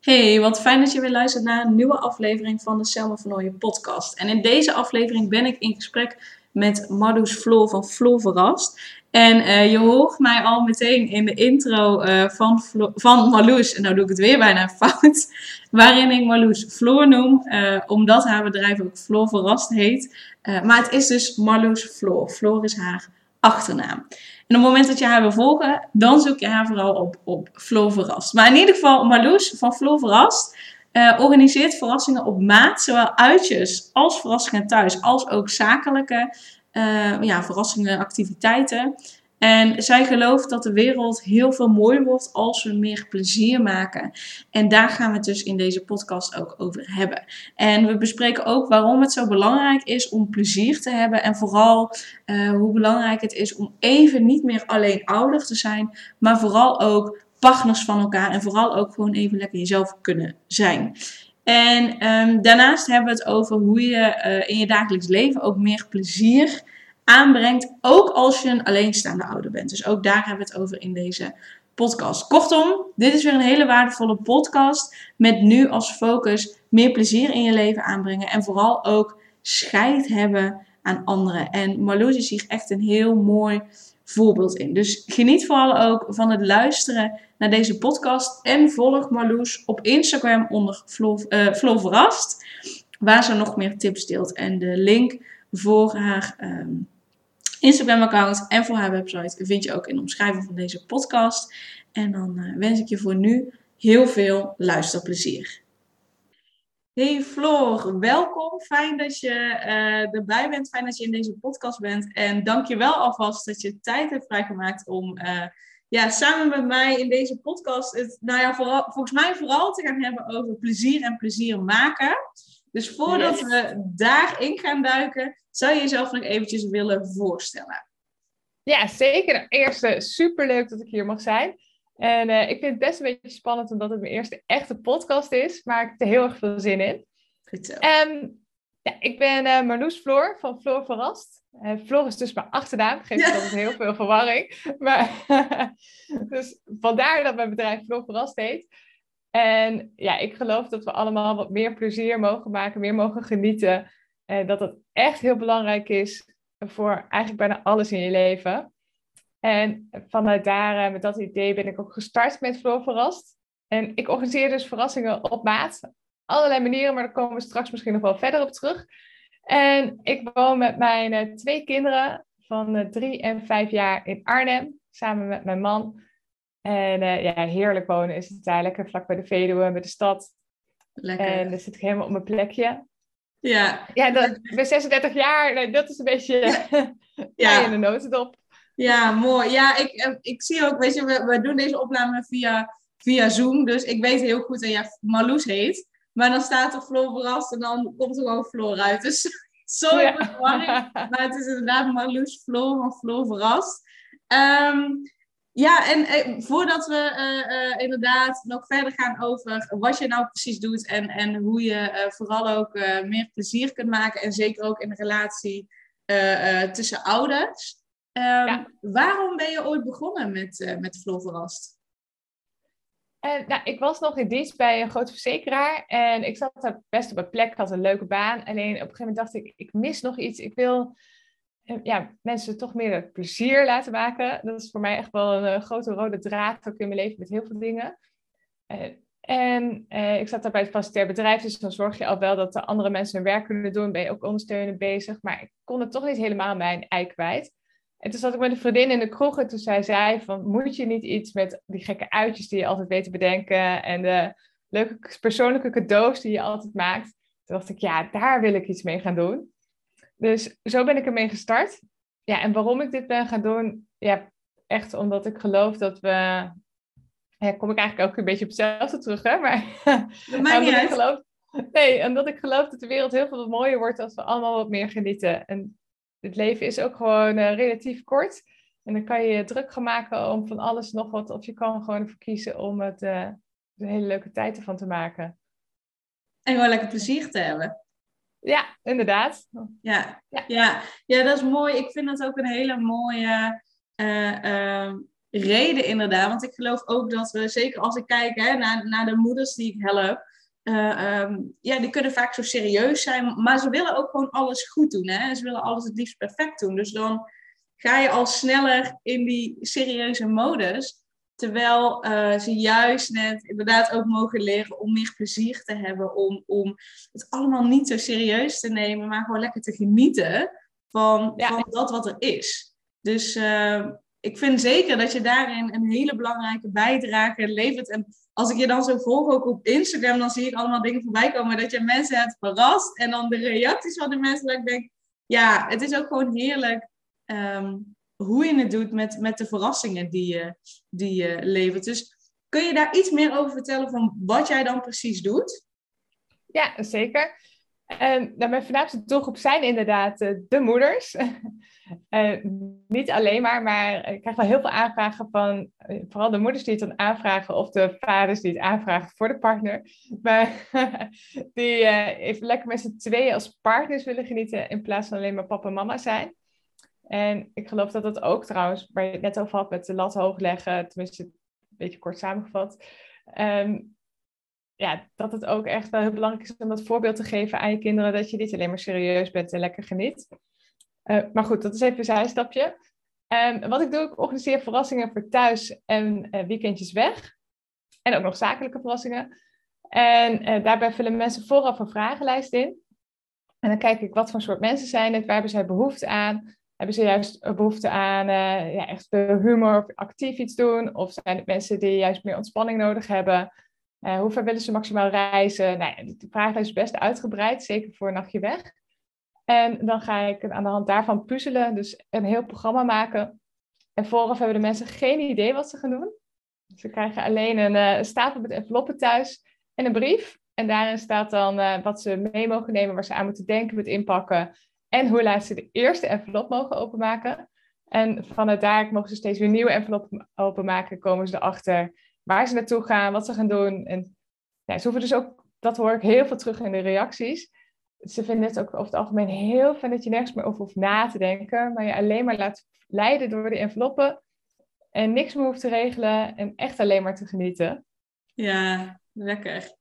Hey, wat fijn dat je weer luistert naar een nieuwe aflevering van de Selma van Ooyen podcast. En in deze aflevering ben ik in gesprek met Marloes Floor van Floor Verrast. En uh, je hoort mij al meteen in de intro uh, van, van Marloes, en nou doe ik het weer bijna fout, waarin ik Marloes Floor noem, uh, omdat haar bedrijf ook Floor Verrast heet. maar het is dus Marloes Floor. Floor is haar achternaam. En op het moment dat je haar wil volgen, dan zoek je haar vooral op, op Floor Verrast. Maar in ieder geval, Marloes van Floor Verrast uh, organiseert verrassingen op maat. Zowel uitjes als verrassingen thuis, als ook zakelijke uh, ja, verrassingen, activiteiten. En zij gelooft dat de wereld heel veel mooier wordt als we meer plezier maken. En daar gaan we het dus in deze podcast ook over hebben. En we bespreken ook waarom het zo belangrijk is om plezier te hebben. En vooral uh, hoe belangrijk het is om even niet meer alleen ouder te zijn, maar vooral ook partners van elkaar. En vooral ook gewoon even lekker jezelf kunnen zijn. En um, daarnaast hebben we het over hoe je uh, in je dagelijks leven ook meer plezier aanbrengt, ook als je een alleenstaande ouder bent. Dus ook daar hebben we het over in deze podcast. Kortom, dit is weer een hele waardevolle podcast met nu als focus meer plezier in je leven aanbrengen en vooral ook scheid hebben aan anderen. En Marloes is hier echt een heel mooi voorbeeld in. Dus geniet vooral ook van het luisteren naar deze podcast en volg Marloes op Instagram onder Flo, Verrast, waar ze nog meer tips deelt. En de link voor haar um, Instagram-account en voor haar website vind je ook in de omschrijving van deze podcast. En dan uh, wens ik je voor nu heel veel luisterplezier. Hey Floor, welkom. Fijn dat je uh, erbij bent. Fijn dat je in deze podcast bent. En dank je wel alvast dat je tijd hebt vrijgemaakt om uh, ja, samen met mij in deze podcast het, nou ja, vooral, volgens mij vooral te gaan hebben over plezier en plezier maken. Dus voordat yes. we daarin gaan duiken, zou je jezelf nog eventjes willen voorstellen? Ja, zeker. Eerst superleuk dat ik hier mag zijn. En uh, ik vind het best een beetje spannend omdat het mijn eerste echte podcast is, maar ik heb er heel erg veel zin in. Goed zo. Um, ja, ik ben uh, Marloes Floor van Floor Verrast. Uh, Floor is dus mijn achternaam, geeft ja. altijd heel veel verwarring. Maar, dus vandaar dat mijn bedrijf Floor Verrast heet. En ja, ik geloof dat we allemaal wat meer plezier mogen maken, meer mogen genieten. En dat dat echt heel belangrijk is voor eigenlijk bijna alles in je leven. En vanuit daar, met dat idee, ben ik ook gestart met Floor Verrast. En ik organiseer dus verrassingen op maat. Allerlei manieren, maar daar komen we straks misschien nog wel verder op terug. En ik woon met mijn twee kinderen van drie en vijf jaar in Arnhem, samen met mijn man. En uh, ja, heerlijk wonen is het daar. Lekker vlak bij de Veluwe, bij de stad. Lekker. En dan zit ik helemaal op mijn plekje. Ja. Ja, dat, ik ben 36 jaar. Nee, dat is een beetje ja. ja. in de notendop. Ja, mooi. Ja, ik, ik zie ook, weet je, we, we doen deze opname via, via Zoom. Dus ik weet heel goed dat jij Marloes heet. Maar dan staat er Floor verrast en dan komt er gewoon Floor uit. Dus sorry ja. Maar het is inderdaad Marloes Floor van Floor verrast. Um, ja, en eh, voordat we uh, uh, inderdaad nog verder gaan over wat je nou precies doet en, en hoe je vooral ook meer plezier kunt maken en zeker ook in de relatie tussen ouders. Um, ja. Waarom ben je ooit begonnen met, met Floor Verrast? nou, ik was nog in dienst bij een grote verzekeraar en ik zat daar best op een plek, had een leuke baan. Alleen op een gegeven moment dacht ik, ik mis nog iets. Ik wil ja, mensen toch meer plezier laten maken. Dat is voor mij echt wel een, grote rode draad ook in mijn leven met heel veel dingen. Uh, en uh, ik zat daar bij het facilitair bedrijf, dus dan zorg je al wel dat de andere mensen hun werk kunnen doen. Ben je ook ondersteunend bezig. Maar ik kon het toch niet helemaal mijn ei kwijt. En toen zat ik met een vriendin in de kroeg en toen zei zij van... moet je niet iets met die gekke uitjes die je altijd weet te bedenken... en de leuke persoonlijke cadeaus die je altijd maakt. Toen dacht ik, ja, daar wil ik iets mee gaan doen. Dus zo ben ik ermee gestart. Ja, en waarom ik dit ben gaan doen, ja, echt omdat ik geloof dat we. Ja, kom ik eigenlijk ook een beetje op hetzelfde terug, hè? Maar. Dat maakt niet uit. Geloof, nee, omdat ik geloof dat de wereld heel veel mooier wordt als we allemaal wat meer genieten. En het leven is ook gewoon uh, relatief kort. En dan kan je je druk gaan maken om van alles nog wat. Of je kan gewoon ervoor kiezen om het uh, een hele leuke tijd ervan te maken. En gewoon lekker plezier te hebben. Ja, inderdaad. Ja, ja. ja. ja dat is mooi. Ik vind dat ook een hele mooie uh, uh, reden inderdaad. Want ik geloof ook dat we, zeker als ik kijk hè, naar, naar de moeders die ik help, uh, um, ja, die kunnen vaak zo serieus zijn, maar ze willen ook gewoon alles goed doen. Hè? Ze willen alles het liefst perfect doen. Dus dan ga je al sneller in die serieuze modus. Terwijl uh, ze juist net inderdaad ook mogen leren om meer plezier te hebben. Om, om het allemaal niet zo serieus te nemen, maar gewoon lekker te genieten van, van dat wat er is. Dus uh, ik vind zeker dat je daarin een hele belangrijke bijdrage levert. En als ik je dan zo volg ook op Instagram, dan zie ik allemaal dingen voorbij komen dat je mensen hebt verrast. En dan de reacties van de mensen, dat ik denk, ja, het is ook gewoon heerlijk um, hoe je het doet met, met de verrassingen die je, die je levert. Dus kun je daar iets meer over vertellen van wat jij dan precies doet? Ja, zeker. En nou, mijn voornaamste doelgroep zijn inderdaad uh, de moeders. uh, niet alleen maar, maar ik krijg wel heel veel aanvragen van uh, vooral de moeders die het dan aanvragen of de vaders die het aanvragen voor de partner. Maar die even lekker met z'n tweeën als partners willen genieten in plaats van alleen maar papa en mama zijn. En ik geloof dat dat ook trouwens, waar je het net over had met de lat hoog leggen, tenminste een beetje kort samengevat. Um, ja, dat het ook echt wel heel belangrijk is om dat voorbeeld te geven aan je kinderen, dat je niet alleen maar serieus bent en lekker geniet. Uh, maar goed, dat is even een zijstapje. Um, wat ik doe, ik organiseer verrassingen voor thuis en uh, weekendjes weg. En ook nog zakelijke verrassingen. En uh, daarbij vullen mensen vooraf een vragenlijst in. En dan kijk ik wat voor soort mensen zijn het, waar hebben zij behoefte aan. Hebben ze juist behoefte aan ja, echt humor of actief iets doen? Of zijn het mensen die juist meer ontspanning nodig hebben? Uh, hoe ver willen ze maximaal reizen? Nou de vraag is best uitgebreid, zeker voor een nachtje weg. En dan ga ik aan de hand daarvan puzzelen, dus een heel programma maken. En vooraf hebben de mensen geen idee wat ze gaan doen. Ze krijgen alleen een uh, stapel met enveloppen thuis en een brief. En daarin staat dan uh, wat ze mee mogen nemen, waar ze aan moeten denken met inpakken. En hoe laat ze de eerste envelop mogen openmaken. En vanuit daar mogen ze steeds weer nieuwe enveloppen openmaken. Komen ze erachter waar ze naartoe gaan, wat ze gaan doen. En ja, ze hoeven dus ook, dat hoor ik heel veel terug in de reacties. Ze vinden het ook over het algemeen heel fijn dat je nergens meer over hoeft na te denken, maar je alleen maar laat leiden door de enveloppen en niks meer hoeft te regelen en echt alleen maar te genieten. Ja, lekker.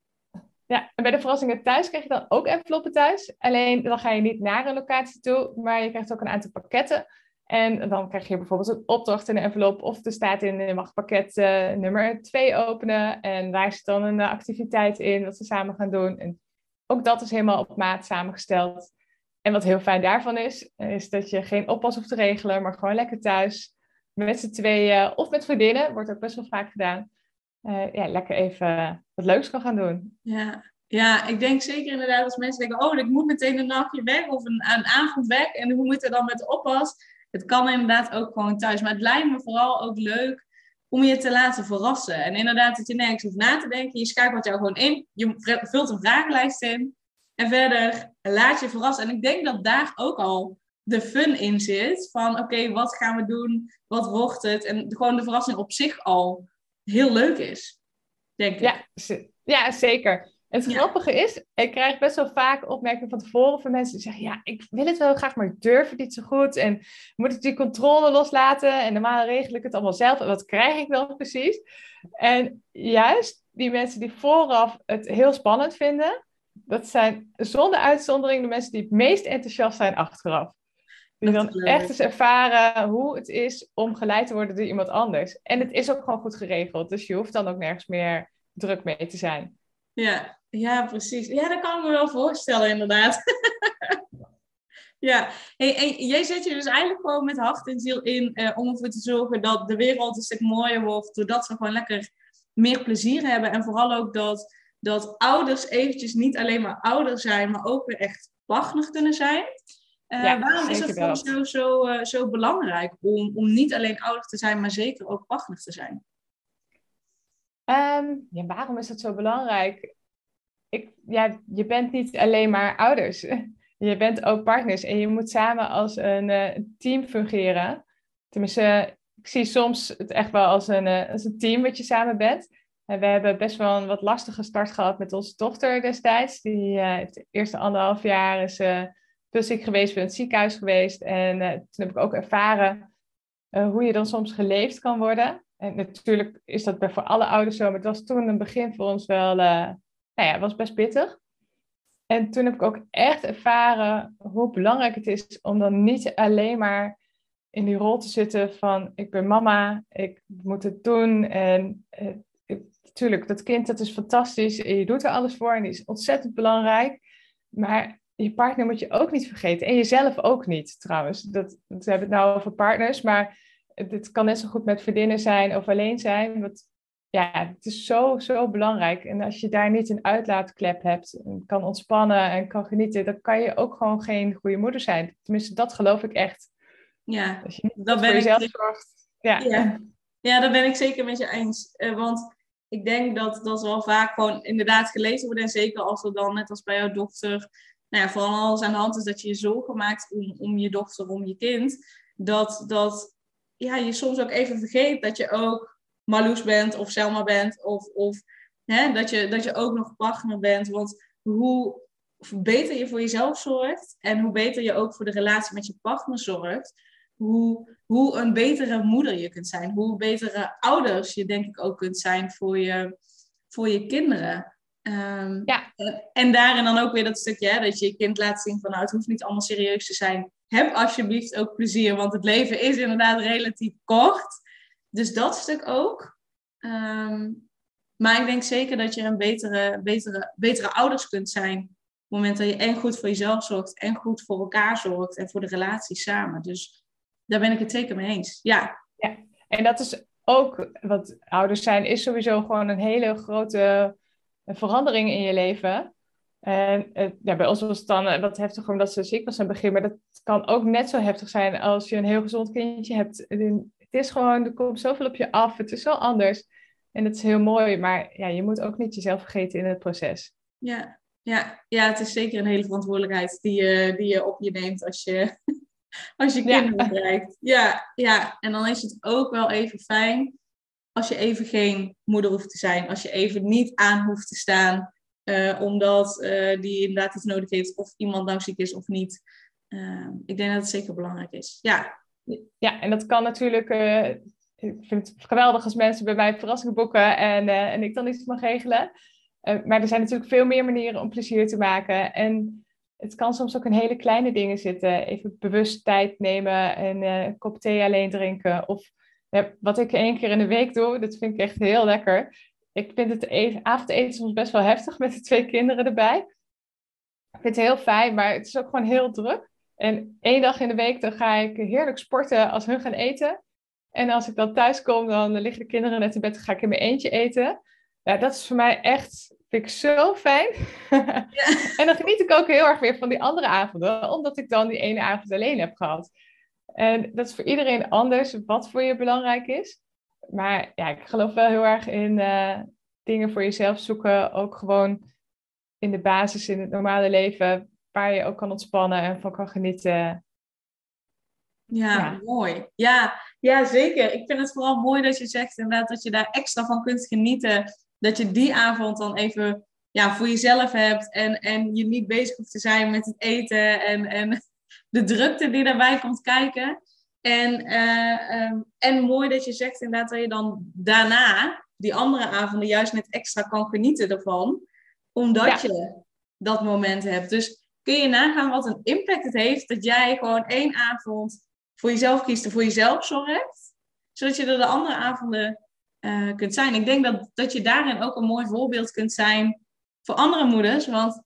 Ja, en bij de verrassingen thuis krijg je dan ook enveloppen thuis. Alleen dan ga je niet naar een locatie toe, maar je krijgt ook een aantal pakketten en dan krijg je bijvoorbeeld een opdracht in een envelop. Of er staat in, je mag pakket uh, nummer 2 openen. En daar zit dan een activiteit in wat ze samen gaan doen. En ook dat is helemaal op maat samengesteld. En wat heel fijn daarvan is, is dat je geen oppas hoeft te regelen, maar gewoon lekker thuis met z'n tweeën of met vriendinnen, wordt ook best wel vaak gedaan. Uh, ja, lekker even wat leuks kan gaan doen. Ja. ja, ik denk zeker inderdaad als mensen denken, oh, ik moet meteen een nachtje weg of een, een avond weg en hoe moet er dan met de oppas? het kan inderdaad ook gewoon thuis. Maar het lijkt me vooral ook leuk om je te laten verrassen. En inderdaad, dat je nergens hoeft na te denken. Je schakelt jou gewoon in. Je vult een vragenlijst in. En verder laat je verrassen. En ik denk dat daar ook al de fun in zit. Van oké, wat gaan we doen? Wat wordt het? En gewoon de verrassing op zich al heel leuk is. Denk ik. Ja, ja zeker. Het grappige is, ik krijg best wel vaak opmerkingen van tevoren van mensen die zeggen: Ja, ik wil het wel graag, maar ik durf het niet zo goed. En moet ik die controle loslaten? En normaal regel ik het allemaal zelf. En wat krijg ik wel precies? En juist die mensen die vooraf het heel spannend vinden, dat zijn zonder uitzondering de mensen die het meest enthousiast zijn achteraf. Die dan echt eens ervaren hoe het is om geleid te worden door iemand anders. En het is ook gewoon goed geregeld. Dus je hoeft dan ook nergens meer druk mee te zijn. Ja, ja, precies. Ja, dat kan ik me wel voorstellen, inderdaad. ja, hey, en jij zet je dus eigenlijk gewoon met hart en ziel in eh, om ervoor te zorgen dat de wereld een stuk mooier wordt, doordat we gewoon lekker meer plezier hebben. En vooral ook dat, dat ouders eventjes niet alleen maar ouder zijn, maar ook weer echt partner kunnen zijn. Uh, waarom is het voor jou zo, uh, zo belangrijk om, om niet alleen ouder te zijn, maar zeker ook partner te zijn? Um, ja, waarom is dat zo belangrijk? ik, ja, je bent niet alleen maar ouders. Je bent ook partners en je moet samen als een uh, team fungeren. Tenminste, ik zie soms het echt wel als een, als een team wat je samen bent. En we hebben best wel een wat lastige start gehad met onze dochter destijds. Die heeft de eerste anderhalf jaar is uh, ziek geweest, ben in het ziekenhuis geweest. En toen heb ik ook ervaren hoe je dan soms geleefd kan worden. En natuurlijk is dat bij voor alle ouders zo, maar het was toen een begin voor ons wel, uh, nou ja, was best pittig. En toen heb ik ook echt ervaren hoe belangrijk het is om dan niet alleen maar in die rol te zitten van ik ben mama, ik moet het doen. En natuurlijk, dat kind dat is fantastisch en je doet er alles voor en die is ontzettend belangrijk. Maar je partner moet je ook niet vergeten en jezelf ook niet trouwens. Dat, dat we hebben het nou over partners, maar dit kan net zo goed met vriendinnen zijn of alleen zijn. Want ja, het is zo, zo belangrijk. En als je daar niet een uitlaatklep hebt, en kan ontspannen en kan genieten, dan kan je ook gewoon geen goede moeder zijn. Tenminste, dat geloof ik echt. Ja, als je dat ben ik zorgt. Ja. ja. Ja. daar ben ik zeker met je eens. Uh, want ik denk dat dat wel vaak gewoon inderdaad gelezen wordt. En zeker als er dan, net als bij jouw dochter, nou ja, vooral alles aan de hand is dat je je zorgen maakt om, om je dochter, om je kind. Dat, dat ja, je soms ook even vergeet dat je ook Marloes bent of Selma bent. Of, of hè, dat, je, dat je ook nog partner bent. Want hoe beter je voor jezelf zorgt en hoe beter je ook voor de relatie met je partner zorgt, hoe, hoe een betere moeder je kunt zijn. Hoe betere ouders je denk ik ook kunt zijn voor je, voor je kinderen. Um, ja. En daarin dan ook weer dat stukje, hè, dat je je kind laat zien van nou, het hoeft niet allemaal serieus te zijn. Heb alsjeblieft ook plezier, want het leven is inderdaad relatief kort. Dus dat stuk ook. Ehm, maar ik denk zeker dat je een betere, betere, betere ouders kunt zijn. Op het moment dat je en goed voor jezelf zorgt en goed voor elkaar zorgt en voor de relatie samen. Dus daar ben ik het zeker mee eens. Ja. ja. En dat is ook wat ouders zijn, is sowieso gewoon een hele grote verandering in je leven. En ja, bij ons was het dan eh, wat heftiger omdat ze ziek was aan het begin. Maar dat kan ook net zo heftig zijn als je een heel gezond kindje hebt. Het is gewoon, er komt zoveel op je af. Het is zo anders. En dat is heel mooi. Maar ja, je moet ook niet jezelf vergeten in het proces. Ja, ja, ja het is zeker een hele verantwoordelijkheid die je, die je op je neemt als je, als je kinderen ja. krijgt. Ja, ja, en dan is het ook wel even fijn als je even geen moeder hoeft te zijn. Als je even niet aan hoeft te staan. Uh, omdat uh, die inderdaad iets nodig heeft. Of iemand nou is of niet. Uh, ik denk dat het zeker belangrijk is. Ja, ja en dat kan natuurlijk... ik vind het geweldig als mensen bij mij verrassingen boeken. En, en ik dan iets mag regelen. maar er zijn natuurlijk veel meer manieren om plezier te maken. En het kan soms ook in hele kleine dingen zitten. Even bewust tijd nemen en een kop thee alleen drinken. Of wat ik één keer in de week doe, dat vind ik echt heel lekker. Ik vind het eten, avondeten soms best wel heftig met de twee kinderen erbij. Ik vind het heel fijn, maar het is ook gewoon heel druk. En één dag in de week dan ga ik heerlijk sporten als hun gaan eten. En als ik dan thuis kom, dan liggen de kinderen net in bed, dan ga ik in mijn eentje eten. Ja, dat is voor mij echt, vind ik zo fijn. Ja. en dan geniet ik ook heel erg weer van die andere avonden, omdat ik dan die ene avond alleen heb gehad. En dat is voor iedereen anders wat voor je belangrijk is. Maar ja, ik geloof wel heel erg in uh, dingen voor jezelf zoeken. Ook gewoon in de basis in het normale leven. Waar je ook kan ontspannen en van kan genieten. Ja, ja, mooi. Ja, ja, zeker. Ik vind het vooral mooi dat je zegt inderdaad dat je daar extra van kunt genieten. Dat je die avond dan even ja, voor jezelf hebt. En, en je niet bezig hoeft te zijn met het eten en, en de drukte die daarbij komt kijken. En, uh, um, en mooi dat je zegt inderdaad dat je dan daarna, die andere avonden, juist net extra kan genieten ervan. Omdat je dat moment hebt. Dus kun je nagaan wat een impact het heeft dat jij gewoon één avond voor jezelf kiest en voor jezelf zorgt. Zodat je er de andere avonden uh, kunt zijn. Ik denk dat, dat je daarin ook een mooi voorbeeld kunt zijn voor andere moeders. Want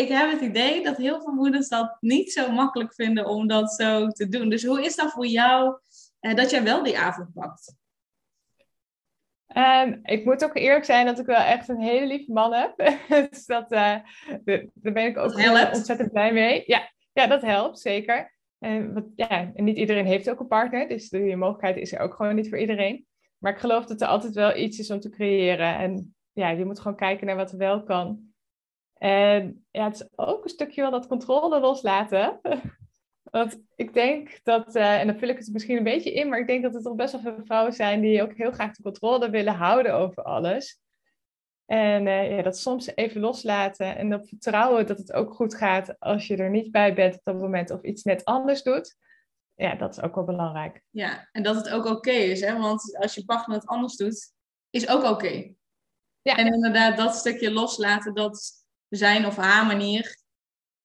ik heb het idee dat heel veel moeders dat niet zo makkelijk vinden om dat zo te doen. Dus hoe is dat voor jou eh, dat jij wel die avond pakt? Um, ik moet ook eerlijk zijn dat ik wel echt een hele lieve man heb. dus dat, uh, daar ben ik ook ontzettend blij mee. Ja, ja dat helpt zeker. En, wat, ja, en niet iedereen heeft ook een partner, dus die mogelijkheid is er ook gewoon niet voor iedereen. Maar ik geloof dat er altijd wel iets is om te creëren. En ja, je moet gewoon kijken naar wat er wel kan. En ja, het is ook een stukje wel dat controle loslaten. Want ik denk dat, uh, en dan vul ik het misschien een beetje in, maar ik denk dat er toch best wel veel vrouwen zijn die ook heel graag de controle willen houden over alles. En uh, ja, dat soms even loslaten en dat vertrouwen dat het ook goed gaat als je er niet bij bent op dat moment of iets net anders doet. ja, dat is ook wel belangrijk. Ja, en dat het ook oké is, hè? Want als je partner het anders doet, is ook oké. Ja. En inderdaad, dat stukje loslaten, dat zijn of haar manier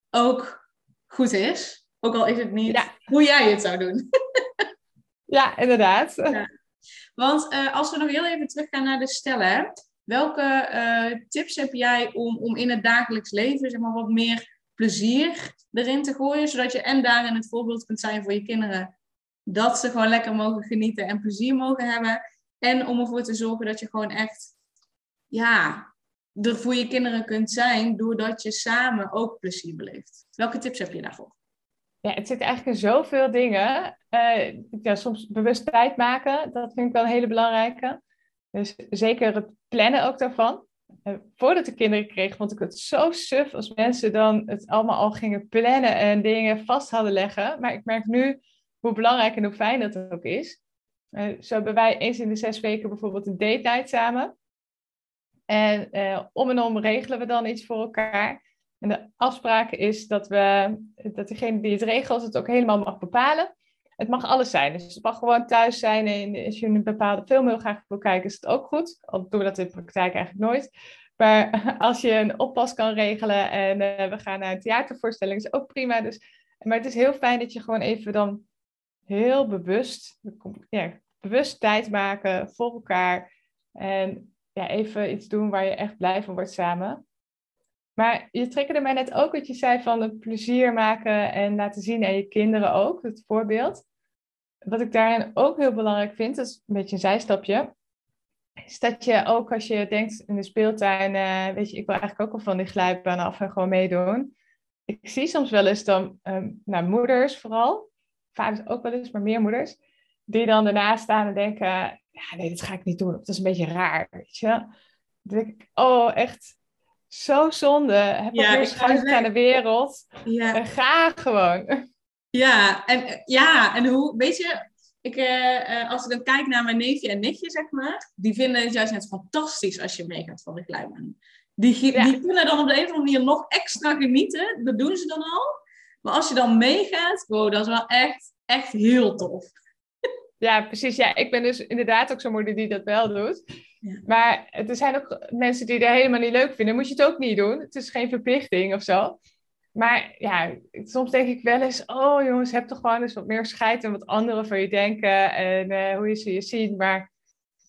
ook goed is. Ook al is het niet hoe jij het zou doen. ja, inderdaad. Ja. Want uh, als we nog heel even teruggaan naar de stellen, welke uh, tips heb jij om, om in het dagelijks leven zeg maar, wat meer plezier erin te gooien, zodat je en daarin het voorbeeld kunt zijn voor je kinderen, dat ze gewoon lekker mogen genieten en plezier mogen hebben, en om ervoor te zorgen dat je gewoon echt, ja, er voor je kinderen kunt zijn, doordat je samen ook plezier beleeft. Welke tips heb je daarvoor? Ja, het zit eigenlijk in zoveel dingen. Uh, ja, soms bewust tijd maken, dat vind ik wel een hele belangrijke. Dus zeker het plannen ook daarvan. Uh, voordat ik kinderen kreeg, vond ik het zo suf als mensen dan het allemaal al gingen plannen en dingen vast hadden leggen. Maar ik merk nu hoe belangrijk en hoe fijn dat ook is. Uh, zo hebben wij eens in de zes weken bijvoorbeeld een date night samen. En om en om regelen we dan iets voor elkaar. En de afspraak is dat, we, dat degene die het regelt het ook helemaal mag bepalen. Het mag alles zijn. Dus het mag gewoon thuis zijn. En als je een bepaalde film heel graag wil kijken, is het ook goed. Al doen we dat in de praktijk eigenlijk nooit. Maar als je een oppas kan regelen en uh, we gaan naar een theatervoorstelling, is ook prima. Dus, maar het is heel fijn dat je gewoon even dan heel bewust, ja, bewust tijd maken voor elkaar. En ja, even iets doen waar je echt blij van wordt samen. Maar je triggerde mij net ook wat je zei van het plezier maken en laten zien aan je kinderen ook, het voorbeeld. Wat ik daarin ook heel belangrijk vind, dat is een beetje een zijstapje, is dat je ook als je denkt in de speeltuin, uh, weet je, ik wil eigenlijk ook wel van die glijbaan af en gewoon meedoen. Ik zie soms wel eens dan, um, moeders vooral, vaders ook wel eens, maar meer moeders, die dan ernaast staan en denken, ja nee, dat ga ik niet doen, of dat is een beetje raar, weet je. Dan denk ik, oh echt, zo zonde. Heb ja, weer schuift aan de wereld. Ja. En ga gewoon. Ja, en, ja, en hoe, weet je, ik, uh, als ik dan kijk naar mijn neefje en nichtje, zeg maar, die vinden het juist net fantastisch als je meegaat van de glijbaan. Die, die kunnen dan op de een of andere manier nog extra genieten. Dat doen ze dan al. Maar als je dan meegaat, wow, dat is wel echt, echt heel tof. Ja, precies. Ja, ik ben dus inderdaad ook zo'n moeder die dat wel doet. Maar er zijn ook mensen die dat helemaal niet leuk vinden. Moet je het ook niet doen. Het is geen verplichting of zo. Maar ja, soms denk ik wel eens... Oh jongens, heb toch gewoon eens wat meer scheid en wat anderen van je denken. En uh, hoe je ze je zien. Maar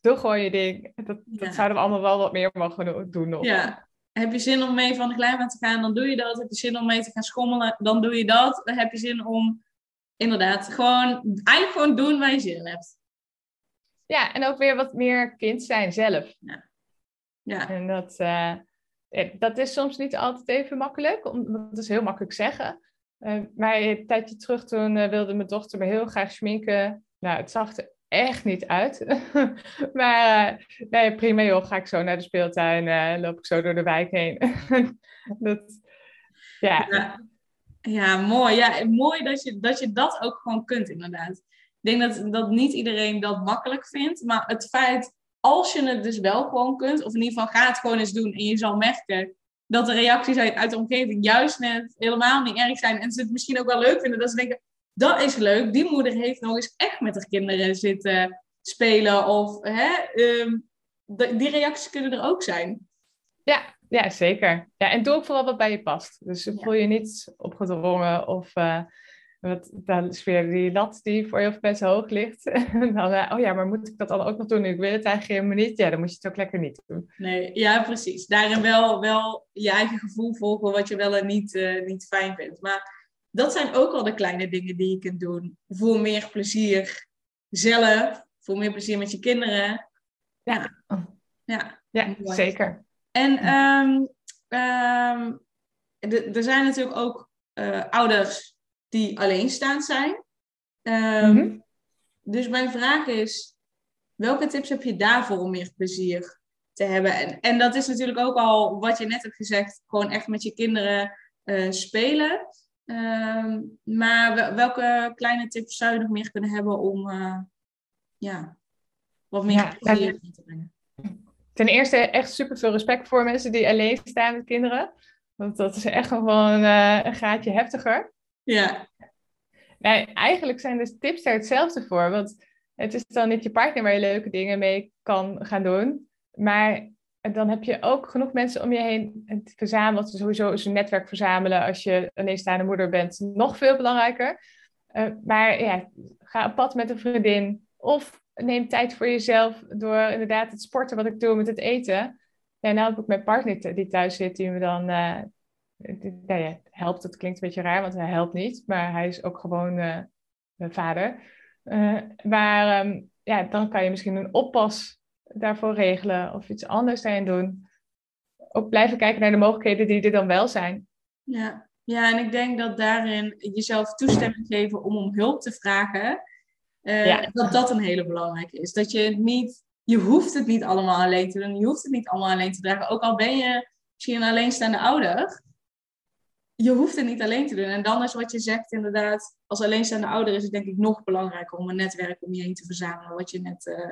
doe gewoon je ding. Dat, dat zouden we allemaal wel wat meer mogen doen nog. Ja. Heb je zin om mee van de glijbaan te gaan, dan doe je dat. Heb je zin om mee te gaan schommelen, dan doe je dat. Dan heb je zin om inderdaad gewoon, eigenlijk gewoon doen waar je zin in hebt. Ja, en ook weer wat meer kind zijn zelf. Ja. ja. En dat, uh, dat is soms niet altijd even makkelijk, want dat is heel makkelijk zeggen. Uh, maar een tijdje terug toen uh, wilde mijn dochter me heel graag schminken. Nou, het zag er echt niet uit. maar nee, prima joh, ga ik zo naar de speeltuin en loop ik zo door de wijk heen. dat, ja. ja. Ja. mooi. Ja, mooi dat je, dat je dat ook gewoon kunt inderdaad denk dat, dat niet iedereen dat makkelijk vindt. Maar het feit, als je het dus wel gewoon kunt, of in ieder geval ga het gewoon eens doen en je zal merken dat de reacties uit, uit de omgeving juist net helemaal niet erg zijn en ze het misschien ook wel leuk vinden. Dat ze denken, dat is leuk. Die moeder heeft nog eens echt met haar kinderen zitten spelen. Of hè, ehm, die reacties kunnen er ook zijn. Ja, ja, zeker. Ja, en doe ook vooral wat bij je past. Dus voel je niet opgedrongen of... Uh, want dan is weer die lat die voor heel veel mensen hoog ligt. En dan, uh, oh ja, maar moet ik dat dan ook nog doen? Ik wil het eigenlijk helemaal niet. Ja, dan moet je het ook lekker niet doen. Nee, ja, precies. Daarin wel, wel je eigen gevoel volgen wat je wel en niet, uh, niet fijn vindt. Maar dat zijn ook al de kleine dingen die je kunt doen. Voor meer plezier zelf, voor meer plezier met je kinderen. Ja, ja, ja zeker. En um, um, er zijn natuurlijk ook uh, ouders die alleenstaand zijn. Um, Dus mijn vraag is, welke tips heb je daarvoor om meer plezier te hebben? En, en dat is natuurlijk ook al wat je net hebt gezegd, gewoon echt met je kinderen uh, spelen. Um, maar welke kleine tips zou je nog meer kunnen hebben om uh, ja, wat meer ja, plezier te brengen? Ten eerste echt super veel respect voor mensen die alleen staan met kinderen. Want dat is echt gewoon uh, een gaatje heftiger. Ja. Nee, eigenlijk zijn de tips daar hetzelfde voor. Want het is dan niet je partner waar je leuke dingen mee kan gaan doen. Maar dan heb je ook genoeg mensen om je heen te verzamelen. Sowieso is een netwerk verzamelen als je alleenstaande moeder bent nog veel belangrijker. Uh, maar ja, ga op pad met een vriendin. Of neem tijd voor jezelf door inderdaad het sporten wat ik doe met het eten. En nou heb ik mijn partner die thuis zit, die me dan uh, helpt. Dat klinkt een beetje raar, want hij helpt niet. Maar hij is ook gewoon uh, mijn vader. maar um, ja, dan kan je misschien een oppas daarvoor regelen of iets anders daarin doen. Ook blijven kijken naar de mogelijkheden die er dan wel zijn. Ja, ja en ik denk dat daarin jezelf toestemming geven om om hulp te vragen, uh, dat dat een hele belangrijke is. Dat je het niet, je hoeft het niet allemaal alleen te doen, je hoeft het niet allemaal alleen te dragen. Ook al ben je misschien een alleenstaande ouder, je hoeft het niet alleen te doen. En dan is wat je zegt inderdaad, als alleenstaande ouder is het denk ik nog belangrijker om een netwerk om je heen te verzamelen, wat je net... Uh,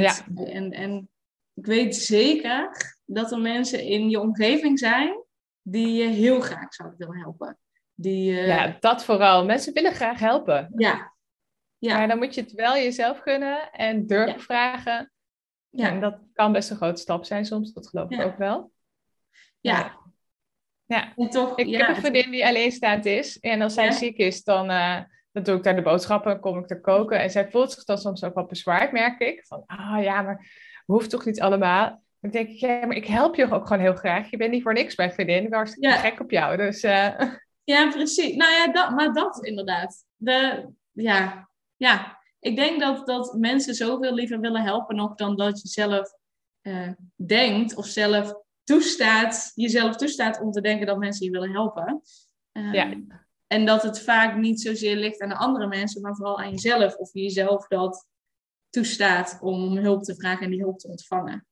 ja. En, en ik weet zeker dat er mensen in je omgeving zijn die je heel graag zouden willen helpen. Die, uh... Ja, dat vooral. Mensen willen graag helpen. Ja. Ja. Maar dan moet je het wel jezelf kunnen en durven vragen. Ja. En dat kan best een grote stap zijn soms, dat geloof ik ook wel. Ja. Ja, en toch, ik heb een vriendin die alleenstaand is. En als zij ziek is, dan, uh, dan doe ik daar de boodschappen, kom ik te koken. En zij voelt zich dan soms ook wel bezwaard, merk ik. Van, ah ja, maar hoeft toch niet allemaal. Dan denk ik, ja, maar ik help je ook gewoon heel graag. Je bent niet voor niks mijn vriendin. Ik ben hartstikke gek op jou. Dus, uh... Ja, precies. Nou ja, dat, maar dat inderdaad. De, ja, ja, ik denk dat, dat mensen zoveel liever willen helpen nog dan dat je zelf uh, denkt of zelf toestaat, jezelf toestaat om te denken dat mensen je willen helpen. Um, ja. En dat het vaak niet zozeer ligt aan de andere mensen, maar vooral aan jezelf. Of je jezelf dat toestaat om hulp te vragen en die hulp te ontvangen.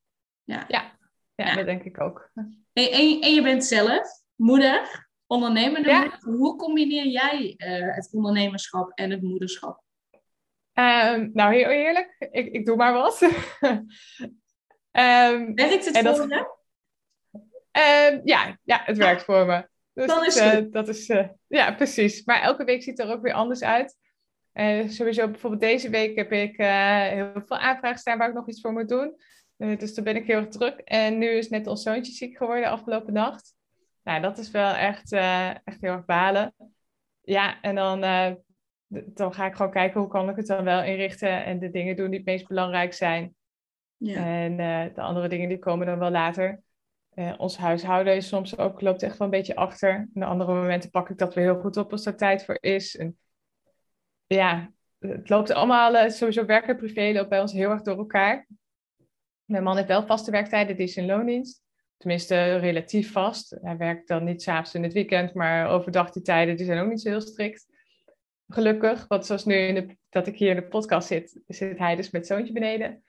Ja, ja, ja, dat denk ik ook. En, en, je bent zelf moeder, ondernemende moeder. Hoe combineer jij uh, het ondernemerschap en het moederschap? Um, nou, heel eerlijk, ik, ik doe maar wat. um, Werkt het voor dat, je? Um, ja, ja, het werkt voor me. Dus Dan is het uh, dat is, uh, ja, precies. Maar elke week ziet het er ook weer anders uit. Uh, sowieso bijvoorbeeld deze week heb ik heel veel aanvragen staan waar ik nog iets voor moet doen. dus daar ben ik heel erg druk. En nu is net ons zoontje ziek geworden afgelopen nacht. Nou, dat is wel echt, echt heel erg balen. Ja, en dan, dan ga ik gewoon kijken hoe kan ik het dan wel inrichten en de dingen doen die het meest belangrijk zijn. Ja. En de andere dingen die komen dan wel later. Uh, ons huishouden is soms ook, loopt echt wel een beetje achter. En de andere momenten pak ik dat weer heel goed op als er tijd voor is. En ja, het loopt allemaal, uh, sowieso werk en privé loopt bij ons heel erg door elkaar. Mijn man heeft wel vaste werktijden, die is in loondienst. Tenminste, relatief vast. Hij werkt dan niet s'avonds in het weekend, maar overdag die tijden die zijn ook niet zo heel strikt. Gelukkig, want zoals nu in de, dat ik hier in de podcast zit, zit hij dus met zoontje beneden.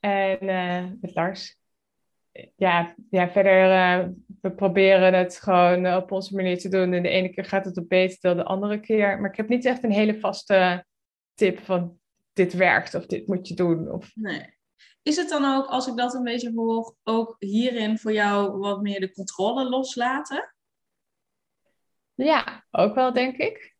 En uh, met Lars ja, ja, verder, uh, we proberen het gewoon op onze manier te doen. En de ene keer gaat het op beter dan de andere keer. Maar ik heb niet echt een hele vaste tip van dit werkt of dit moet je doen. Of... Nee. Is het dan ook, als ik dat een beetje hoor, ook hierin voor jou wat meer de controle loslaten? Ja, ook wel, denk ik.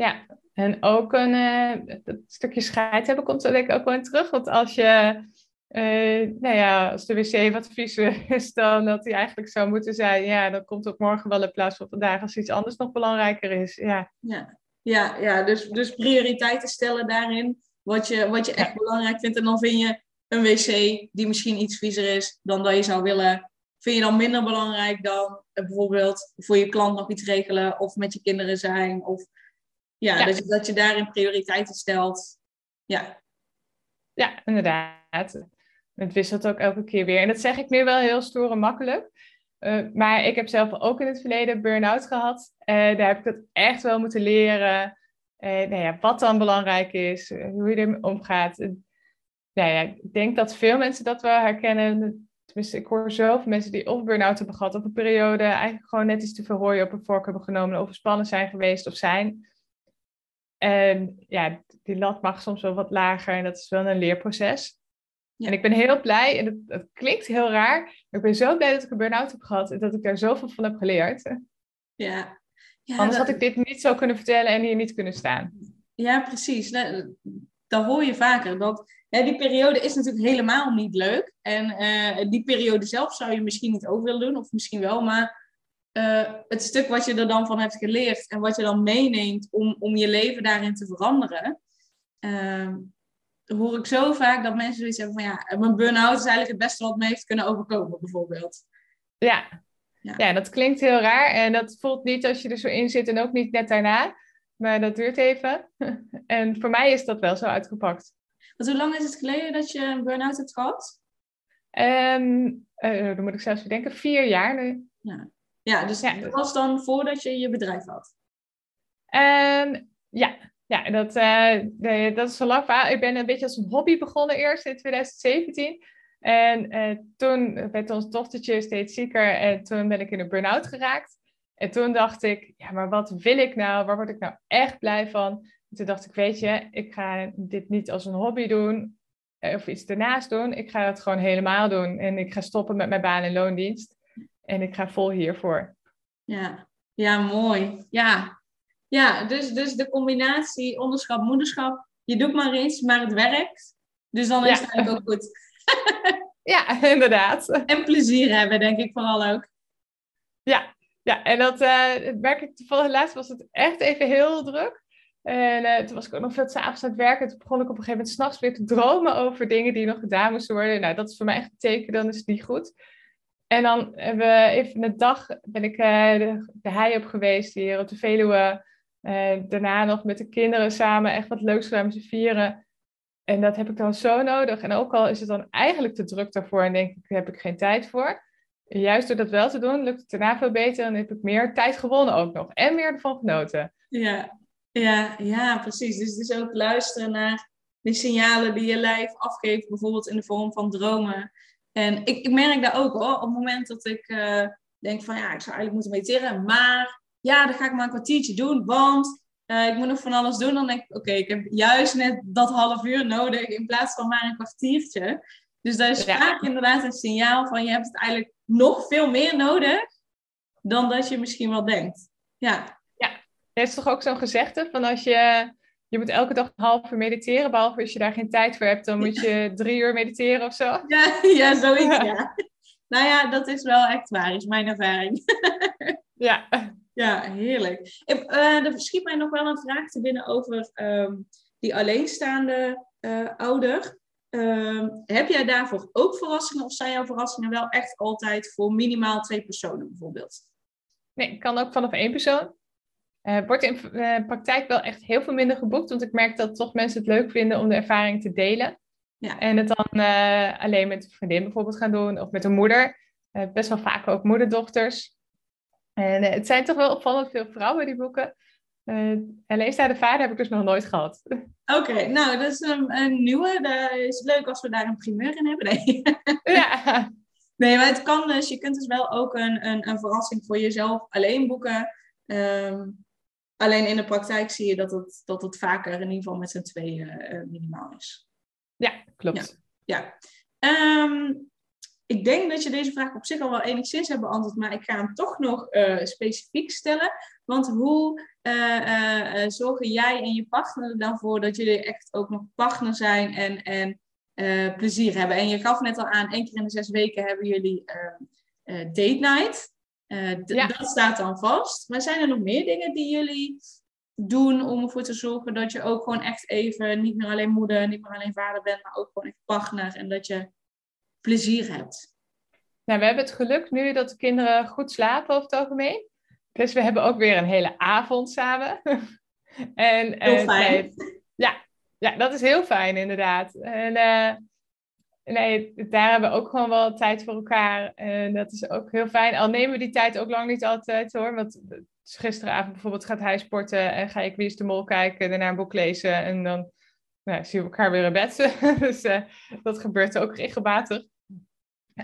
Ja, en ook een uh, stukje scheid hebben komt er denk ik ook wel in terug. Want als je uh, nou ja, als de wc wat viezer is dan dat hij eigenlijk zou moeten zijn, ja, dan komt het morgen wel in plaats van vandaag als iets anders nog belangrijker is. Ja, ja, ja, ja dus, dus prioriteiten stellen daarin, wat je, wat je echt belangrijk vindt. En dan vind je een wc die misschien iets viezer is dan dat je zou willen, vind je dan minder belangrijk dan uh, bijvoorbeeld voor je klant nog iets regelen of met je kinderen zijn. Of ja, ja. Dus dat je daarin prioriteiten stelt. Ja. Ja, inderdaad. Het wisselt ook elke keer weer. En dat zeg ik nu wel heel stoer en makkelijk. Uh, maar ik heb zelf ook in het verleden burn-out gehad. Uh, daar heb ik het echt wel moeten leren. Uh, nou ja, wat dan belangrijk is, hoe je ermee omgaat. nou ja, ik denk dat veel mensen dat wel herkennen. Tenminste, ik hoor zoveel mensen die of burn-out hebben gehad of een periode eigenlijk gewoon net iets te veel hooi op een vork hebben genomen, of spannen zijn geweest of zijn. En ja, die lat mag soms wel wat lager en dat is wel een leerproces. En ik ben heel blij, en het, klinkt heel raar, maar ik ben zo blij dat ik een burn-out heb gehad en dat ik daar zoveel van heb geleerd. Ja, Ja, Anders had ik dit niet zo kunnen vertellen en hier niet kunnen staan. Ja, precies. Dat hoor je vaker. Dat, hè, die periode is natuurlijk helemaal niet leuk. En uh, die periode zelf zou je misschien niet ook willen doen, of misschien wel. Maar uh, het stuk wat je er dan van hebt geleerd en wat je dan meeneemt om, om je leven daarin te veranderen, uh, hoor ik zo vaak dat mensen zoiets hebben van ja, mijn burn-out is eigenlijk het beste wat me heeft kunnen overkomen, bijvoorbeeld. Ja. ja. Ja. dat klinkt heel raar en dat voelt niet als je er zo in zit en ook niet net daarna, maar dat duurt even. en voor mij is dat wel zo uitgepakt. Want hoe lang is het geleden dat je een burn-out hebt gehad? Um, uh, dan moet ik zelfs denken, vier jaar nu. Ja. Ja, dus ja. dat was dan voordat je je bedrijf had? Um, ja, ja dat, uh, dat is zo lang. Ik ben een beetje als een hobby begonnen eerst in 2017. En uh, toen werd ons dochtertje steeds zieker en toen ben ik in een burn-out geraakt. En toen dacht ik, ja, maar wat wil ik nou? Waar word ik nou echt blij van? En toen dacht ik, weet je, ik ga dit niet als een hobby doen eh, of iets ernaast doen. Ik ga het gewoon helemaal doen. En ik ga stoppen met mijn baan in loondienst. En ik ga vol hiervoor. Ja, ja mooi. Ja, ja dus, dus de combinatie onderschap, moederschap. Je doet maar iets, maar het werkt. Dus dan is het eigenlijk ook goed. ja, inderdaad. En plezier hebben, denk ik vooral ook. Ja, ja en dat uh, merk ik toevallig laatst was het echt even heel druk. En uh, toen was ik ook nog veel s'avonds aan het werken. Toen begon ik op een gegeven moment s'nachts weer te dromen over dingen die nog gedaan moesten worden. Nou, dat is voor mij echt een teken, dan is het niet goed. En dan hebben we even een dag, ben ik uh, de, de hei op geweest hier op de Veluwe. Uh, daarna nog met de kinderen samen echt wat leuks gedaan met vieren. En dat heb ik dan zo nodig. En ook al is het dan eigenlijk te druk daarvoor en denk ik, daar heb ik geen tijd voor. juist door dat wel te doen, lukt het daarna veel beter. En heb ik meer tijd gewonnen ook nog. En meer ervan genoten. Ja, ja, ja precies. Dus het is ook luisteren naar die signalen die je lijf afgeeft. Bijvoorbeeld in de vorm van dromen. En ik, ik merk dat ook hoor. Op het moment dat ik uh, denk van ja, ik zou eigenlijk moeten mediteren. Maar ja, dan ga ik maar een kwartiertje doen. Want uh, ik moet nog van alles doen. Dan denk ik, oké, ik heb juist net dat half uur nodig. In plaats van maar een kwartiertje. Dus dat is vaak inderdaad een signaal van je hebt het eigenlijk nog veel meer nodig. Dan dat je misschien wel denkt. Ja. Ja, er is toch ook zo'n gezegde van als je je moet elke dag een half uur mediteren, behalve als je daar geen tijd voor hebt, dan moet je drie uur mediteren of zo. Ja, ja zoiets, ja. Nou ja, dat is wel echt waar, is mijn ervaring. Ja. Ja, heerlijk. Uh, er schiet mij nog wel een vraag te binnen over ehm, die alleenstaande uh, ouder. Ehm, heb jij daarvoor ook verrassingen of zijn jouw verrassingen wel echt altijd voor minimaal twee personen bijvoorbeeld? Nee, kan ook vanaf één persoon. Uh, wordt in uh, praktijk wel echt heel veel minder geboekt, want ik merk dat toch mensen het leuk vinden om de ervaring te delen. Ja. En het dan uh, alleen met een vriendin bijvoorbeeld gaan doen of met een moeder. best wel vaak ook moederdochters. En het zijn toch wel opvallend veel vrouwen die boeken. alleen de vader heb ik dus nog nooit gehad. Oké, nou dat is een, een nieuwe. Dat is leuk als we daar een primeur in hebben. Nee. ja. Nee, maar het kan dus. Je kunt dus wel ook een, een, een verrassing voor jezelf alleen boeken. Um, Alleen in de praktijk zie je dat het, dat het vaker in ieder geval met z'n tweeën uh, minimaal is. Ja, klopt. Ja. ja. Um, ik denk dat je deze vraag op zich al wel enigszins hebt beantwoord, maar ik ga hem toch nog uh, specifiek stellen. Want hoe uh, zorgen jij en je partner er dan voor dat jullie echt ook nog partner zijn en, en plezier hebben? En je gaf net al aan, één keer in de zes weken hebben jullie ehm, date night. Uh, Dat staat dan vast. Maar zijn er nog meer dingen die jullie doen om ervoor te zorgen dat je ook gewoon echt even niet meer alleen moeder, niet meer alleen vader bent, maar ook gewoon echt partner en dat je plezier hebt? Nou, we hebben het geluk nu dat de kinderen goed slapen over het algemeen. Dus we hebben ook weer een hele avond samen. en, heel fijn. ja, ja, dat is heel fijn inderdaad. En uh, nee, daar hebben we ook gewoon wel tijd voor elkaar. En dat is ook heel fijn. Al nemen we die tijd ook lang niet altijd hoor. Want gisteravond bijvoorbeeld gaat hij sporten en ga ik Wie is de Mol kijken, daarna een boek lezen en dan nou, zien we elkaar weer in bed. dus uh, dat gebeurt ook regelmatig.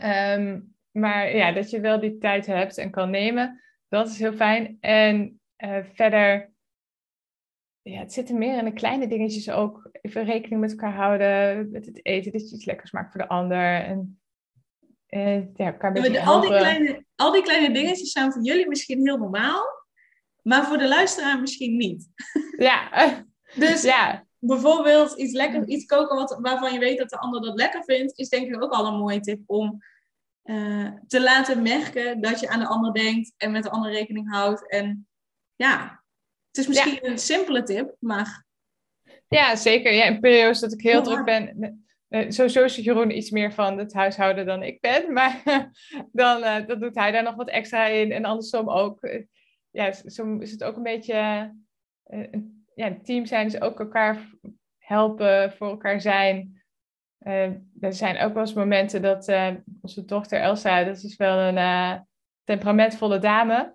Um, maar ja, dat je wel die tijd hebt en kan nemen, dat is heel fijn. En uh, verder ja, het zit er meer in de kleine dingetjes ook. Even rekening met elkaar houden, met het eten, dat je iets lekkers maakt voor de ander. En, ja, elkaar al, die kleine, al die kleine dingetjes zijn voor jullie misschien heel normaal. maar voor de luisteraar misschien niet. Ja, Dus ja, bijvoorbeeld iets, lekker, iets koken wat, waarvan je weet dat de ander dat lekker vindt, is denk ik ook al een mooie tip om eh, te laten merken dat je aan de ander denkt en met de ander rekening houdt. En ja, het is misschien een simpele tip, maar ja, zeker. Ja, in periodes dat ik heel druk ben. eh, Sowieso is Jeroen iets meer van het huishouden dan ik ben. Maar dan, eh, dan doet hij daar nog wat extra in. En andersom ook. eh, Ja, zo is het ook een beetje... eh, ja, een team zijn, dus ook elkaar helpen, voor elkaar zijn. Eh, er zijn ook wel eens momenten dat eh, onze dochter Elsa, dat is wel een eh, temperamentvolle dame.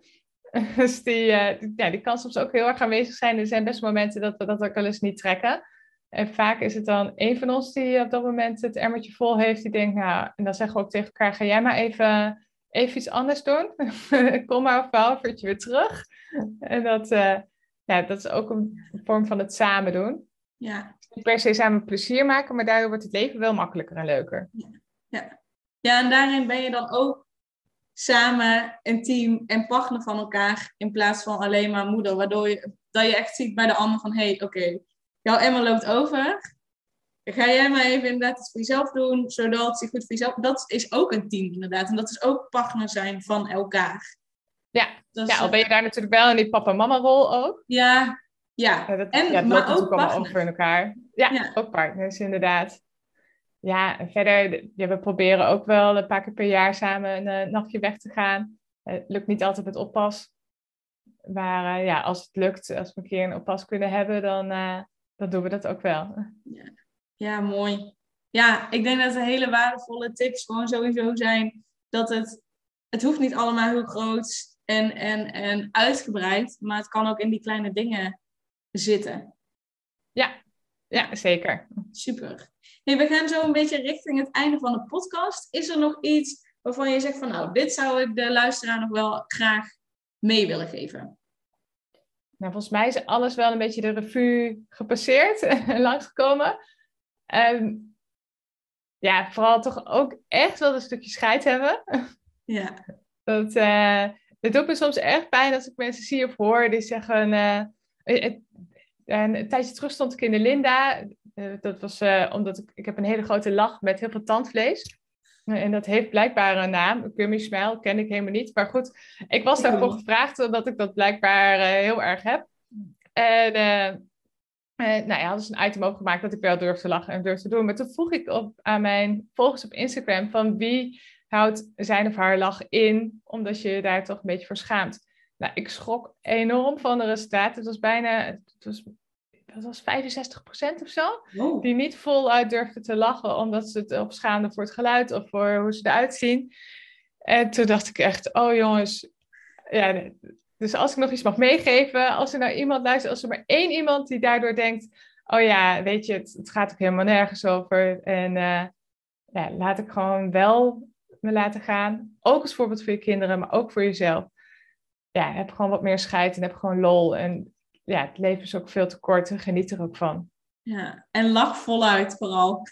dus die, eh, die- ja, die kan soms ook heel erg aanwezig zijn. Er zijn best momenten dat we dat ook wel eens niet trekken. En vaak is het dan een van ons die op dat moment het emmertje vol heeft. Die denkt, nou, en dan zeggen we ook tegen elkaar, ga jij maar even, even iets anders doen. Kom maar over een half uurtje weer terug. En dat, eh, ja, dat is ook een vorm van het samen doen. ja. Niet per se samen plezier maken, maar daardoor wordt het leven wel makkelijker en leuker. Ja, en daarin ben je dan ook samen een team en partner van elkaar in plaats van alleen maar moeder. Waardoor je, dat je echt ziet bij de ander van, hé, hey, oké, jouw emmer loopt over. Ga jij maar even inderdaad iets voor jezelf doen, zodat je goed voor jezelf... Dat is ook een team inderdaad. En dat is ook partner zijn van elkaar. Ja, Dat is, ja al ben je daar natuurlijk wel in die papa-mama rol ook. ja, ja. Ja, dat, En- ja, het maar ook allemaal partner. over in elkaar. Ja, Ja. ook partners inderdaad. Ja, verder, ja, we proberen ook wel een paar keer per jaar samen een eh, nachtje weg te gaan. Het lukt niet altijd met oppas. Maar eh, ja, als het lukt, als we een keer een oppas kunnen hebben, dan, eh, dan doen we dat ook wel. Ja, mooi. Ja, ik denk dat de hele waardevolle tips gewoon sowieso zijn dat het, het hoeft niet allemaal heel groot en, en, en uitgebreid, maar het kan ook in die kleine dingen zitten. Ja, zeker. Super. Hey, we gaan zo een beetje richting het einde van de podcast. Is er nog iets waarvan je zegt van nou, dit zou ik de luisteraar nog wel graag mee willen geven? Nou, volgens mij is alles wel een beetje de revue gepasseerd en langsgekomen. Ehm, ja, vooral toch ook echt wel een stukje scheid hebben. Ja, Dat, eh het doet me soms erg pijn als ik mensen zie of hoor die zeggen... eh, het- en een tijdje terug stond ik in de Linda. Eh, dat was eh, omdat ik, ik heb een hele grote lach met heel veel tandvlees. Eh, En dat heeft blijkbaar een naam. Gummy Smile ken ik helemaal niet. Maar goed, ik was daarvoor gevraagd omdat ik dat blijkbaar heel erg heb. En nou ja, hadden ze een item opgemaakt dat ik wel durf te lachen en durf te doen. Maar toen vroeg ik op, aan mijn volgers op Instagram van wie houdt zijn of haar lach in, omdat je je daar toch een beetje voor schaamt. Nou, ik schrok enorm van de resultaten. Het was bijna, het was, dat was 65% of zo, wow. die niet voluit durfden te lachen, omdat ze het op schaamden voor het geluid of voor hoe ze eruit zien. En toen dacht ik echt, oh jongens, ja, dus als ik nog iets mag meegeven, als er nou iemand luistert, als er maar één iemand die daardoor denkt, oh ja, weet je, het, het gaat ook helemaal nergens over. En eh, ja, laat ik gewoon wel me laten gaan. Ook als voorbeeld voor je kinderen, maar ook voor jezelf. Ja, heb gewoon wat meer scheid en heb gewoon lol. En ja, het leven is ook veel te kort en geniet er ook van. Ja, en lach voluit vooral.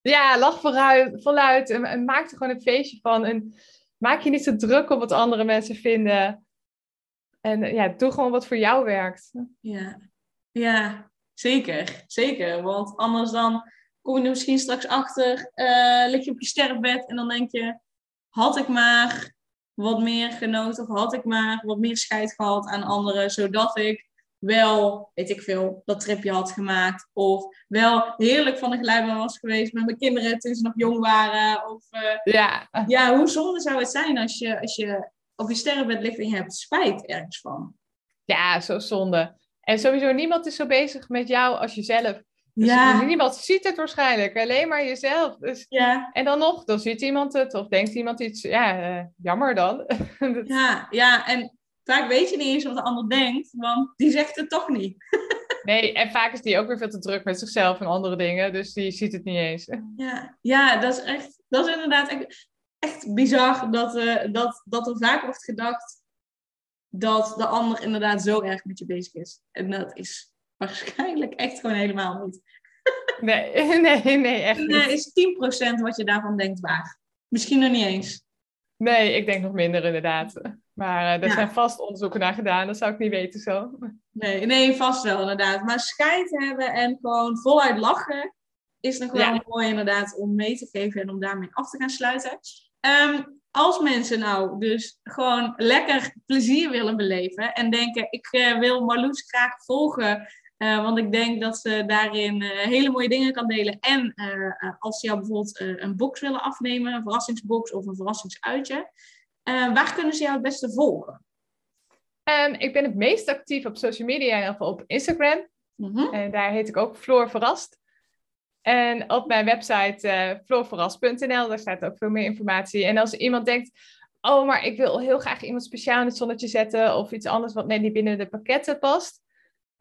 Ja, lach vooruit, voluit en, en maak er gewoon een feestje van. En maak je niet zo druk op wat andere mensen vinden. En ja, doe gewoon wat voor jou werkt. Ja, ja zeker. Zeker. Want anders dan kom je er misschien straks achter, eh, lig je op je sterfbed en dan denk je, had ik maar wat meer genoten of had ik maar wat meer scheid gehad aan anderen, zodat ik wel, weet ik veel, dat tripje had gemaakt. Of wel heerlijk van de glijbaan was geweest met mijn kinderen toen ze nog jong waren. Of eh, Ja, ja, hoe zonde zou het zijn als je, als je op je sterrenbed ligt en je hebt spijt ergens van. ja, zo zonde. En sowieso niemand is zo bezig met jou als jezelf. Dus Ja, Niemand ziet het waarschijnlijk, alleen maar jezelf. Dus, ja, en dan nog, dan ziet iemand het of denkt iemand iets. Ja, eh, jammer dan. Ja, ja. En vaak weet je niet eens wat de ander denkt, want die zegt het toch niet. Nee, en vaak is die ook weer veel te druk met zichzelf en andere dingen. Dus die ziet het niet eens. Ja, ja dat is echt, dat is inderdaad echt, echt bizar dat, eh, dat, dat er vaak wordt gedacht dat de ander inderdaad zo erg met je bezig is. En dat is waarschijnlijk echt gewoon helemaal niet. Nee, nee, nee, echt En, eh, niet. is 10% wat je daarvan denkt waar. Misschien nog niet eens. Nee, ik denk nog minder inderdaad. Maar uh, er zijn vast onderzoeken naar gedaan, dat zou ik niet weten zo. Nee, nee, vast wel inderdaad. Maar scheid hebben en gewoon voluit lachen is nog wel mooi inderdaad om mee te geven en om daarmee af te gaan sluiten. Ehm, als mensen nou dus gewoon lekker plezier willen beleven en denken, ik uh, wil Marloes graag volgen, uh, want ik denk dat ze daarin uh, hele mooie dingen kan delen. En als ze jou bijvoorbeeld een box willen afnemen, een verrassingsbox of een verrassingsuitje, waar kunnen ze jou het beste volgen? Um, ik ben het meest actief op social media, geval op Instagram. Mm -hmm. En daar heet ik ook Floor Verrast. En op mijn website floorverras.nl, daar staat ook veel meer informatie. En als iemand denkt, oh, maar ik wil heel graag iemand speciaal in het zonnetje zetten of iets anders wat net niet binnen de pakketten past.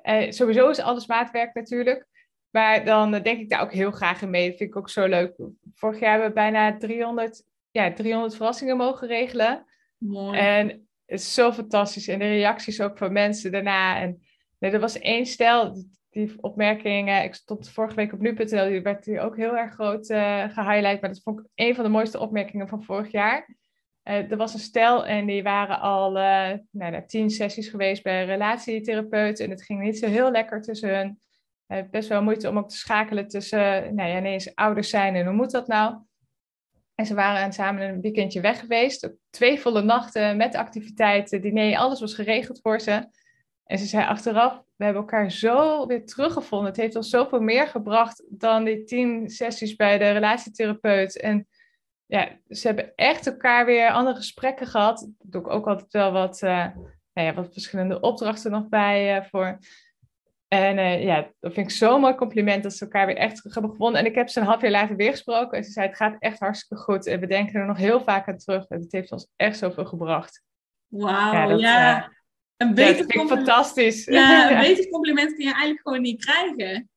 Uh, sowieso is alles maatwerk natuurlijk. Maar dan denk ik daar ook heel graag in mee. Dat vind ik ook zo leuk. Vorig jaar hebben we bijna 300, ja, 300 verrassingen mogen regelen. Mooi. En het is zo fantastisch. En de reacties ook van mensen daarna. En nee, er was één stel, die opmerking, ik stond vorige week op nu.nl, die werd hier ook heel erg groot uh, gehighlight. Maar dat vond ik een van de mooiste opmerkingen van vorig jaar. Uh, er was een stel en die waren al uh, nou, tien sessies geweest bij een relatietherapeut. En het ging niet zo heel lekker tussen hun. best wel moeite om ook te schakelen tussen, nou ja, ineens ouders zijn en hoe moet dat nou? En ze waren samen een weekendje weg geweest. Twee volle nachten met activiteiten, diner, alles was geregeld voor ze. En ze zei achteraf, we hebben elkaar zo weer teruggevonden. Het heeft ons zoveel meer gebracht dan die tien sessies bij de relatietherapeut. En ja, ze hebben echt elkaar weer andere gesprekken gehad. Daar doe ik ook altijd wel wat, uh, nou ja, wat verschillende opdrachten nog bij uh, voor. En uh, ja, dat vind ik zo'n mooi compliment dat ze elkaar weer echt hebben gevonden. En ik heb ze een half jaar later weer gesproken. En ze zei, het gaat echt hartstikke goed. En we denken er nog heel vaak aan terug. En het heeft ons echt zoveel gebracht. Wauw, ja. ja een beter ja, fantastisch. Ja, een beter compliment kun je eigenlijk gewoon niet krijgen.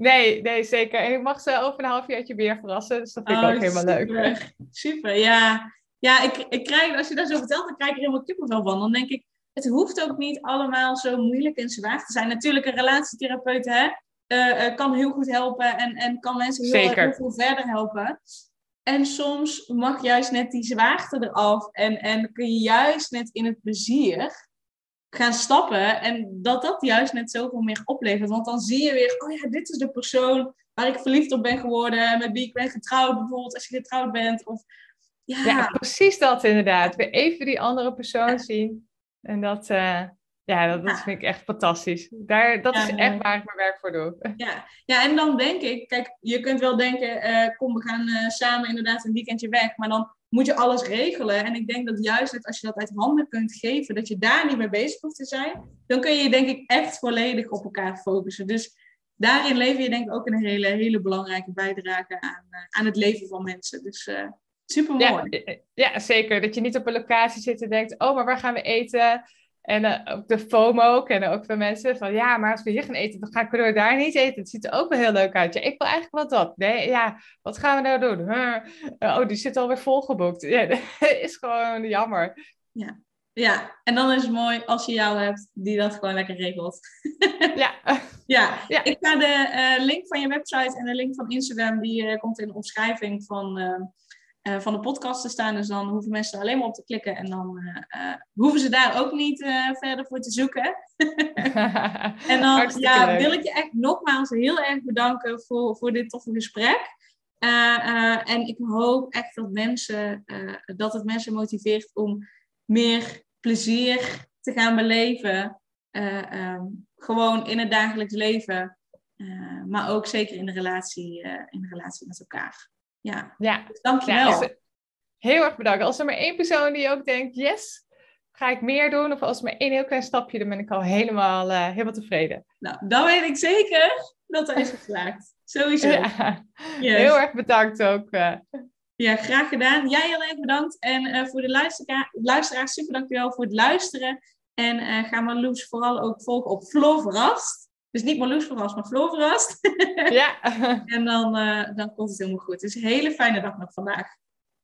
Nee, nee, zeker. En ik mag ze over een halfjaartje weer verrassen. Dus dat vind ik oh, ook helemaal super. leuk. Super, ja. Ja, ik, ik krijg, als je dat zo vertelt, dan krijg ik er helemaal kippenvel van. Dan denk ik, het hoeft ook niet allemaal zo moeilijk en zwaar te zijn. Natuurlijk, een relatietherapeut hè, uh, kan heel goed helpen en, en kan mensen heel, heel veel verder helpen. En soms mag juist net die zwaarte eraf en, en kun je juist net in het plezier gaan stappen. En dat dat juist net zoveel meer oplevert. Want dan zie je weer, oh ja, dit is de persoon waar ik verliefd op ben geworden. Met wie ik ben getrouwd bijvoorbeeld, als je getrouwd bent. Of, ja. ja precies dat inderdaad. Weer even die andere persoon zien. En dat, uh, ja, dat, dat vind ik echt fantastisch. Daar, dat is echt waar ik mijn werk voor doe. Ja. ja, en dan denk ik, kijk, je kunt wel denken, uh, kom, we gaan uh, samen inderdaad een weekendje weg. Maar dan moet je alles regelen. En ik denk dat juist als je dat uit handen kunt geven, dat je daar niet mee bezig hoeft te zijn, dan kun je denk ik echt volledig op elkaar focussen. Dus daarin lever je denk ik ook een hele, hele belangrijke bijdrage aan, uh, aan het leven van mensen. Dus uh, super mooi. Ja, ja, zeker. Dat je niet op een locatie zit en denkt, oh, maar waar gaan we eten? En uh, ook de FOMO kennen ook veel mensen van ja, maar als we hier gaan eten, dan ga ik door daar niet eten. Het ziet er ook wel heel leuk uit. Ja, ik wil eigenlijk wat dat. Nee, ja, wat gaan we nou doen? Huh? oh, die zit alweer volgeboekt. Ja, dat is gewoon jammer. Ja. ja, en dan is het mooi als je jou hebt die dat gewoon lekker regelt. ja. ja. ja, ik ga de uh, link van je website en de link van Instagram, die uh, komt in de omschrijving van uh, van de podcast te staan. Dus dan hoeven mensen er alleen maar op te klikken en dan uh, hoeven ze daar ook niet verder voor te zoeken. en dan ja, wil ik je echt nogmaals heel erg bedanken voor, voor dit toffe gesprek. en ik hoop echt dat, mensen, dat het mensen motiveert om meer plezier te gaan beleven. Um, gewoon in het dagelijks leven. maar ook zeker in de relatie, in de relatie met elkaar. Ja, ja. Dus dankjewel. Ja, heel erg bedankt. Als er maar één persoon die ook denkt, yes, ga ik meer doen? Of als er maar één heel klein stapje, dan ben ik al helemaal, uh, helemaal tevreden. Nou, dan weet ik zeker dat er is geslaagd. Sowieso. Ja. Yes. Heel erg bedankt ook. Uh. Ja, graag gedaan. Jij heel erg bedankt. En uh, voor de luisteraars, luisteraars, super dankjewel voor het luisteren. En ga maar Loes vooral ook volgen op Floor Verrast. Dus niet Marloes verrast, maar Floor verrast. ja. en dan, uh, dan komt het helemaal goed. Dus een hele fijne dag nog vandaag.